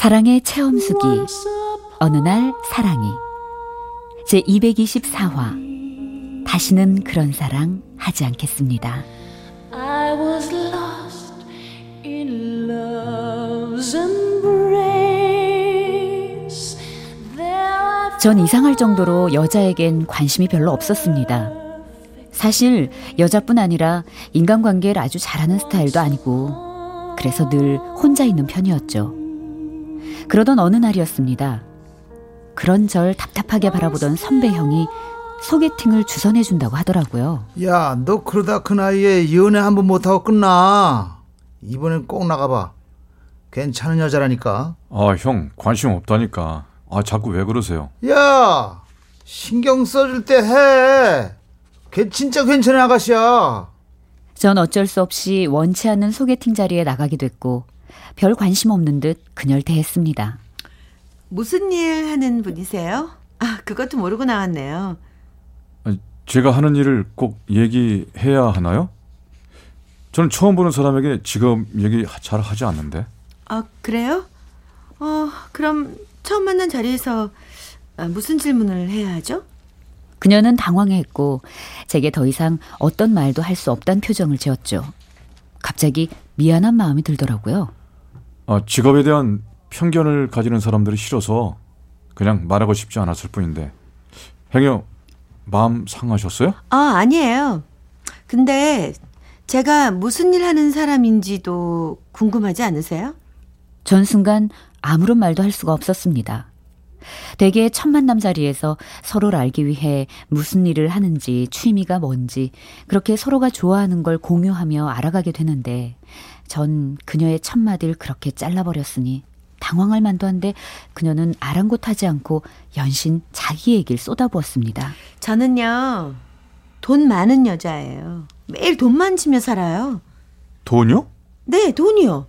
사랑의 체험수기 어느 날 사랑이 제 224화 다시는 그런 사랑 하지 않겠습니다. 전 이상할 정도로 여자에겐 관심이 별로 없었습니다. 사실 여자뿐 아니라 인간관계를 아주 잘하는 스타일도 아니고 그래서 늘 혼자 있는 편이었죠. 그러던 어느 날이었습니다. 그런 절 답답하게 바라보던 선배 형이 소개팅을 주선해 준다고 하더라고요. 야, 너 그러다 그 나이에 연애 한번 못 하고 끝나. 이번엔 꼭 나가 봐. 괜찮은 여자라니까. 아, 형, 관심 없다니까. 아, 자꾸 왜 그러세요? 야, 신경 써줄 때 해. 걔 진짜 괜찮은 아가씨야. 전 어쩔 수 없이 원치 않는 소개팅 자리에 나가게 됐고, 별 관심 없는 듯 그녀를 대했습니다. 무슨 일 하는 분이세요? 아, 그것도 모르고 나왔네요. 제가 하는 일을 꼭 얘기해야 하나요? 저는 처음 보는 사람에게 직업 얘기 잘 하지 않는데. 아, 그래요? 어, 그럼 처음 만난 자리에서 아, 무슨 질문을 해야 하죠? 그녀는 당황했고 제게 더 이상 어떤 말도 할 수 없다는 표정을 지었죠. 갑자기 미안한 마음이 들더라고요. 아, 직업에 대한 편견을 가지는 사람들이 싫어서 그냥 말하고 싶지 않았을 뿐인데. 행여 마음 상하셨어요? 아, 아니에요. 근데 제가 무슨 일 하는 사람인지도 궁금하지 않으세요? 전 순간 아무런 말도 할 수가 없었습니다. 대개 첫 만남 자리에서 서로를 알기 위해 무슨 일을 하는지, 취미가 뭔지, 그렇게 서로가 좋아하는 걸 공유하며 알아가게 되는데, 전 그녀의 첫마디를 그렇게 잘라버렸으니 당황할 만도 한데 그녀는 아랑곳하지 않고 연신 자기 얘기를 쏟아부었습니다. 저는요, 돈 많은 여자예요. 매일 돈만 치며 살아요. 돈요? 네, 돈이요.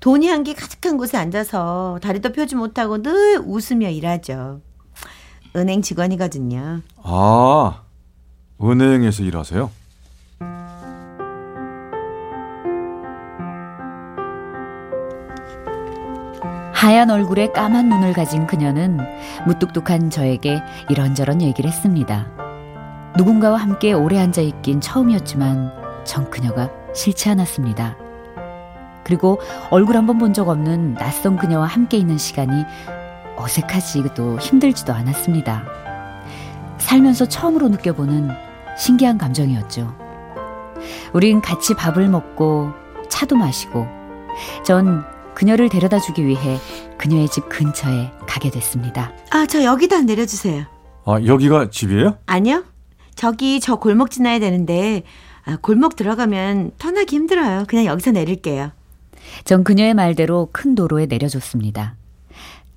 돈이 한개 가득한 곳에 앉아서 다리도 펴지 못하고 늘 웃으며 일하죠. 은행 직원이거든요. 아, 은행에서 일하세요? 하얀 얼굴에 까만 눈을 가진 그녀는 무뚝뚝한 저에게 이런저런 얘기를 했습니다. 누군가와 함께 오래 앉아 있긴 처음이었지만 전 그녀가 싫지 않았습니다. 그리고 얼굴 한번 본 적 없는 낯선 그녀와 함께 있는 시간이 어색하지도 힘들지도 않았습니다. 살면서 처음으로 느껴보는 신기한 감정이었죠. 우린 같이 밥을 먹고 차도 마시고 전 그녀를 데려다 주기 위해 그녀의 집 근처에 가게 됐습니다. 아, 저 여기다 내려주세요. 아, 여기가 집이에요? 아니요. 저기 저 골목 지나야 되는데 아, 골목 들어가면 터나기 힘들어요. 그냥 여기서 내릴게요. 전 그녀의 말대로 큰 도로에 내려줬습니다.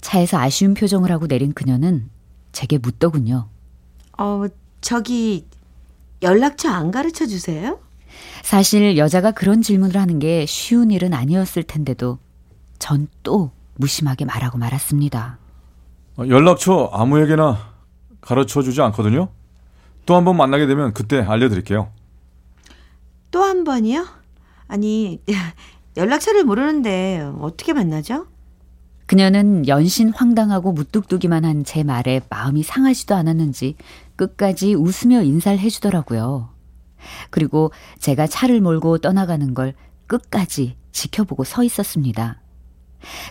차에서 아쉬운 표정을 하고 내린 그녀는 제게 묻더군요. 어, 저기 연락처 안 가르쳐 주세요? 사실 여자가 그런 질문을 하는 게 쉬운 일은 아니었을 텐데도 전 또 무심하게 말하고 말았습니다. 어, 연락처 아무에게나 가르쳐 주지 않거든요. 또 한 번 만나게 되면 그때 알려드릴게요. 또 한 번이요? 아니, 연락처를 모르는데 어떻게 만나죠? 그녀는 연신 황당하고 무뚝뚝이만 한 제 말에 마음이 상하지도 않았는지 끝까지 웃으며 인사를 해주더라고요. 그리고 제가 차를 몰고 떠나가는 걸 끝까지 지켜보고 서 있었습니다.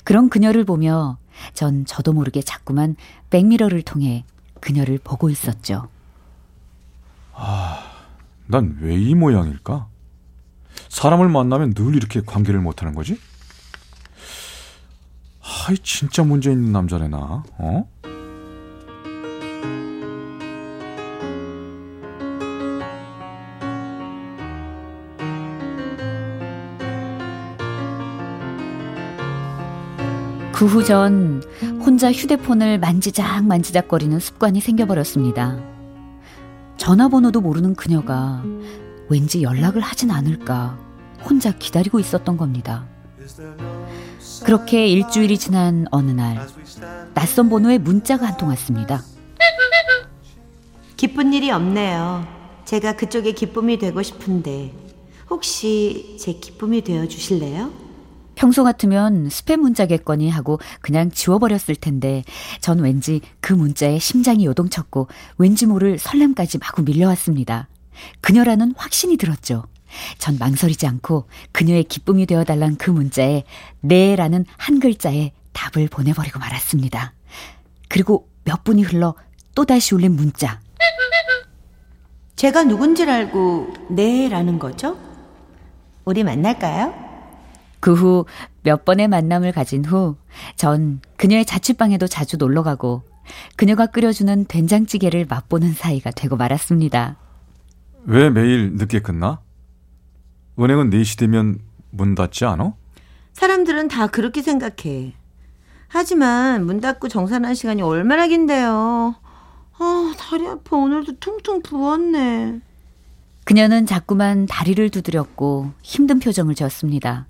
그런 그녀를 보며 전 저도 모르게 자꾸만 백미러를 통해 그녀를 보고 있었죠. 아, 난 왜 이 모양일까? 사람을 만나면 늘 이렇게 관계를 못하는 거지? 하이 진짜 문제 있는 남자네 나. 어? 그 후 전 혼자 휴대폰을 만지작 만지작거리는 습관이 생겨버렸습니다. 전화번호도 모르는 그녀가 왠지 연락을 하진 않을까 혼자 기다리고 있었던 겁니다. 그렇게 일주일이 지난 어느 날 낯선 번호에 문자가 한 통 왔습니다. 기쁜 일이 없네요. 제가 그쪽에 기쁨이 되고 싶은데 혹시 제 기쁨이 되어 주실래요? 평소 같으면 스팸 문자겠거니 하고 그냥 지워버렸을 텐데 전 왠지 그 문자에 심장이 요동쳤고 왠지 모를 설렘까지 마구 밀려왔습니다. 그녀라는 확신이 들었죠. 전 망설이지 않고 그녀의 기쁨이 되어달란 그 문자에 네라는 한 글자에 답을 보내버리고 말았습니다. 그리고 몇 분이 흘러 또다시 울린 문자. 제가 누군지를 알고 네라는 거죠? 우리 만날까요? 그 후 몇 번의 만남을 가진 후 전 그녀의 자취방에도 자주 놀러 가고 그녀가 끓여주는 된장찌개를 맛보는 사이가 되고 말았습니다. 왜 매일 늦게 끝나? 은행은 4시 되면 문 닫지 않아? 사람들은 다 그렇게 생각해. 하지만 문 닫고 정산한 시간이 얼마나 긴데요. 아, 다리 아파. 오늘도 퉁퉁 부었네. 그녀는 자꾸만 다리를 두드렸고 힘든 표정을 지었습니다.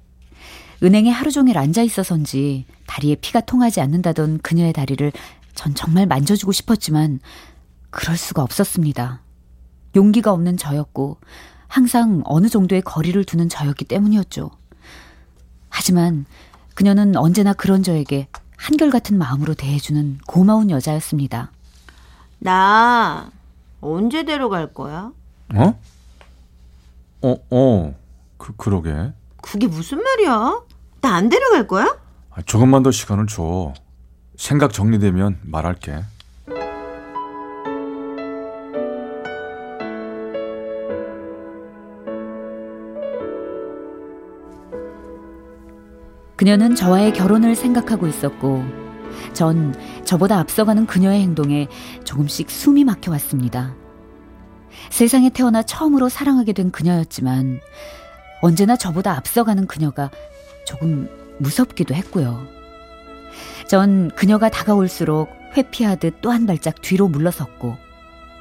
은행에 하루 종일 앉아 있어서인지 다리에 피가 통하지 않는다던 그녀의 다리를 전 정말 만져주고 싶었지만 그럴 수가 없었습니다. 용기가 없는 저였고 항상 어느 정도의 거리를 두는 저였기 때문이었죠. 하지만 그녀는 언제나 그런 저에게 한결같은 마음으로 대해주는 고마운 여자였습니다. 나 언제 데려갈 거야? 어? 어, 어, 그, 그러게. 그게 무슨 말이야? 나 안 데려갈 거야? 아, 조금만 더 시간을 줘. 생각 정리되면 말할게. 그녀는 저와의 결혼을 생각하고 있었고, 전 저보다 앞서가는 그녀의 행동에 조금씩 숨이 막혀왔습니다. 세상에 태어나 처음으로 사랑하게 된 그녀였지만, 언제나 저보다 앞서가는 그녀가 조금 무섭기도 했고요. 전 그녀가 다가올수록 회피하듯 또 한 발짝 뒤로 물러섰고,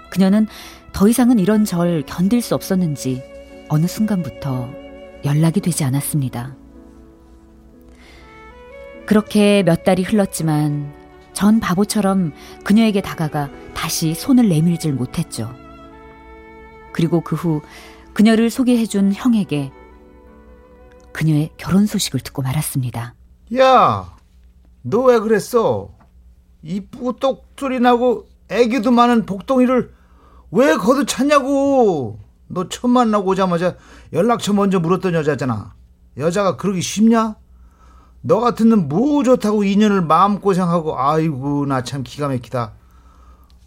그녀는 더 이상은 이런 절 견딜 수 없었는지 어느 순간부터 연락이 되지 않았습니다. 그렇게 몇 달이 흘렀지만 전 바보처럼 그녀에게 다가가 다시 손을 내밀질 못했죠. 그리고 그 후 그녀를 소개해준 형에게 그녀의 결혼 소식을 듣고 말았습니다. 야, 너 왜 그랬어? 이쁘고 똑소리 나고 애기도 많은 복덩이를 왜 거두 찾냐고. 너 처음 만나고 오자마자 연락처 먼저 물었던 여자잖아. 여자가 그러기 쉽냐? 너 같은 놈 뭐 좋다고 인연을 마음고생하고 아이고 나 참 기가 막히다.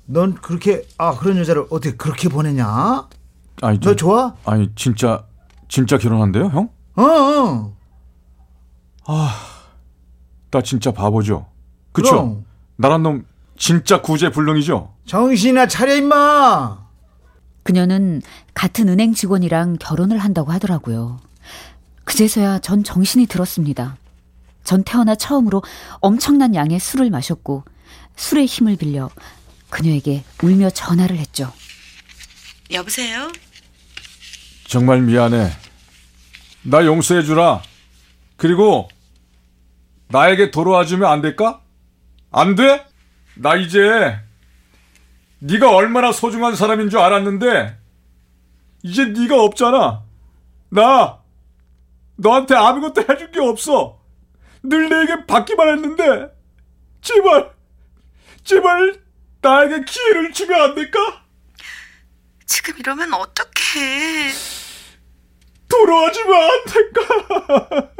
넌 그렇게 아 그런 여자를 어떻게 그렇게 보내냐? 아니, 너 좋아? 아니, 진짜, 진짜 결혼한대요, 형? 어. 어. 나 진짜 바보죠? 그쵸? 그럼. 나란 놈 진짜 구제불능이죠? 정신이나 차려 임마. 그녀는 같은 은행 직원이랑 결혼을 한다고 하더라고요. 그제서야 전 정신이 들었습니다. 전 태어나 처음으로 엄청난 양의 술을 마셨고 술의 힘을 빌려 그녀에게 울며 전화를 했죠. 여보세요? 정말 미안해. 나 용서해 주라. 그리고 나에게 돌아와 주면 안 될까? 안 돼? 나 이제 네가 얼마나 소중한 사람인 줄 알았는데 이제 네가 없잖아. 나 너한테 아무것도 해줄 게 없어. 늘 내게 받기만 했는데 제발 제발 나에게 기회를 주면 안 될까? 지금 이러면 어떡해. 돌아와주면 안 될까?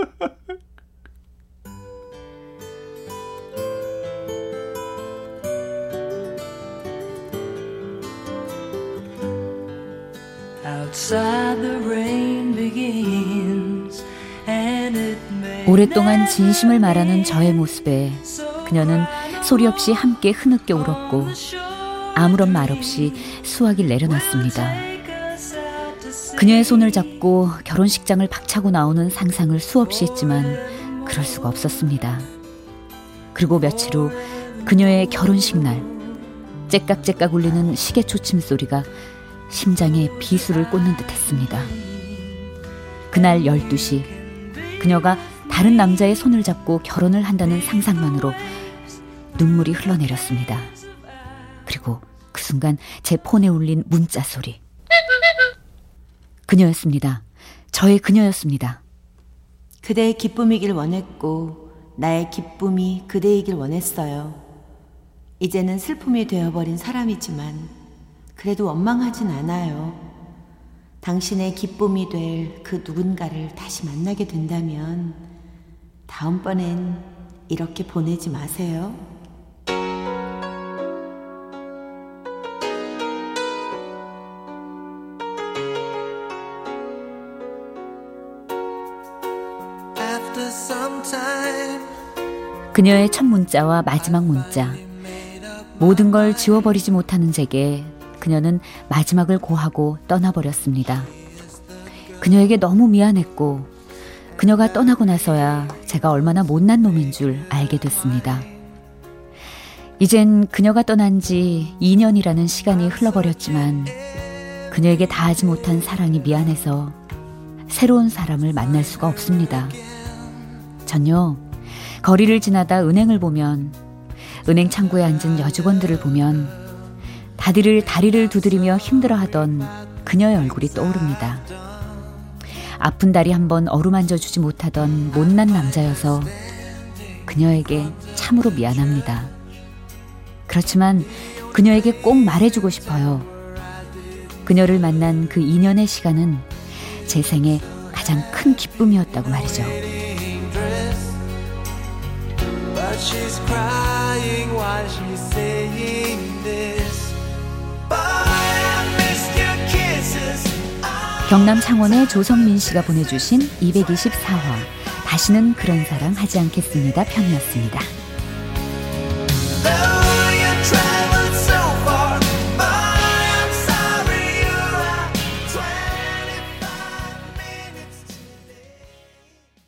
Outside the rain begins and it may 오랫동안 진심을 말하는 저의 모습에 그녀는 소리 없이 함께 흐느껴 울었고 아무런 말 없이 수화기를 내려놨습니다. 그녀의 손을 잡고 결혼식장을 박차고 나오는 상상을 수없이 했지만 그럴 수가 없었습니다. 그리고 며칠 후 그녀의 결혼식 날 째깍째깍 울리는 시계 초침 소리가 심장에 비수를 꽂는 듯 했습니다. 그날 12시 그녀가 다른 남자의 손을 잡고 결혼을 한다는 상상만으로 눈물이 흘러내렸습니다. 그리고 그 순간 제 폰에 울린 문자 소리. 그녀였습니다. 저의 그녀였습니다. 그대의 기쁨이길 원했고 나의 기쁨이 그대이길 원했어요. 이제는 슬픔이 되어버린 사람이지만 그래도 원망하진 않아요. 당신의 기쁨이 될 그 누군가를 다시 만나게 된다면 다음번엔 이렇게 보내지 마세요. 그녀의 첫 문자와 마지막 문자. 모든 걸 지워버리지 못하는 제게 그녀는 마지막을 고하고 떠나버렸습니다. 그녀에게 너무 미안했고, 그녀가 떠나고 나서야 제가 얼마나 못난 놈인 줄 알게 됐습니다. 이젠 그녀가 떠난 지 2년이라는 시간이 흘러버렸지만, 그녀에게 다하지 못한 사랑이 미안해서 새로운 사람을 만날 수가 없습니다. 전요, 거리를 지나다 은행을 보면, 은행 창구에 앉은 여직원들을 보면, 다리를, 다리를 두드리며 힘들어하던 그녀의 얼굴이 떠오릅니다. 아픈 다리 한번 어루만져 주지 못하던 못난 남자여서 그녀에게 참으로 미안합니다. 그렇지만 그녀에게 꼭 말해주고 싶어요. 그녀를 만난 그 2년의 시간은 제 생애 가장 큰 기쁨이었다고 말이죠. But she's crying while she's saying this. Boy, I missed your kisses. 경남 창원의 조성민 씨가 보내주신 224화 다시는 그런 사랑 하지 않겠습니다 편이었습니다.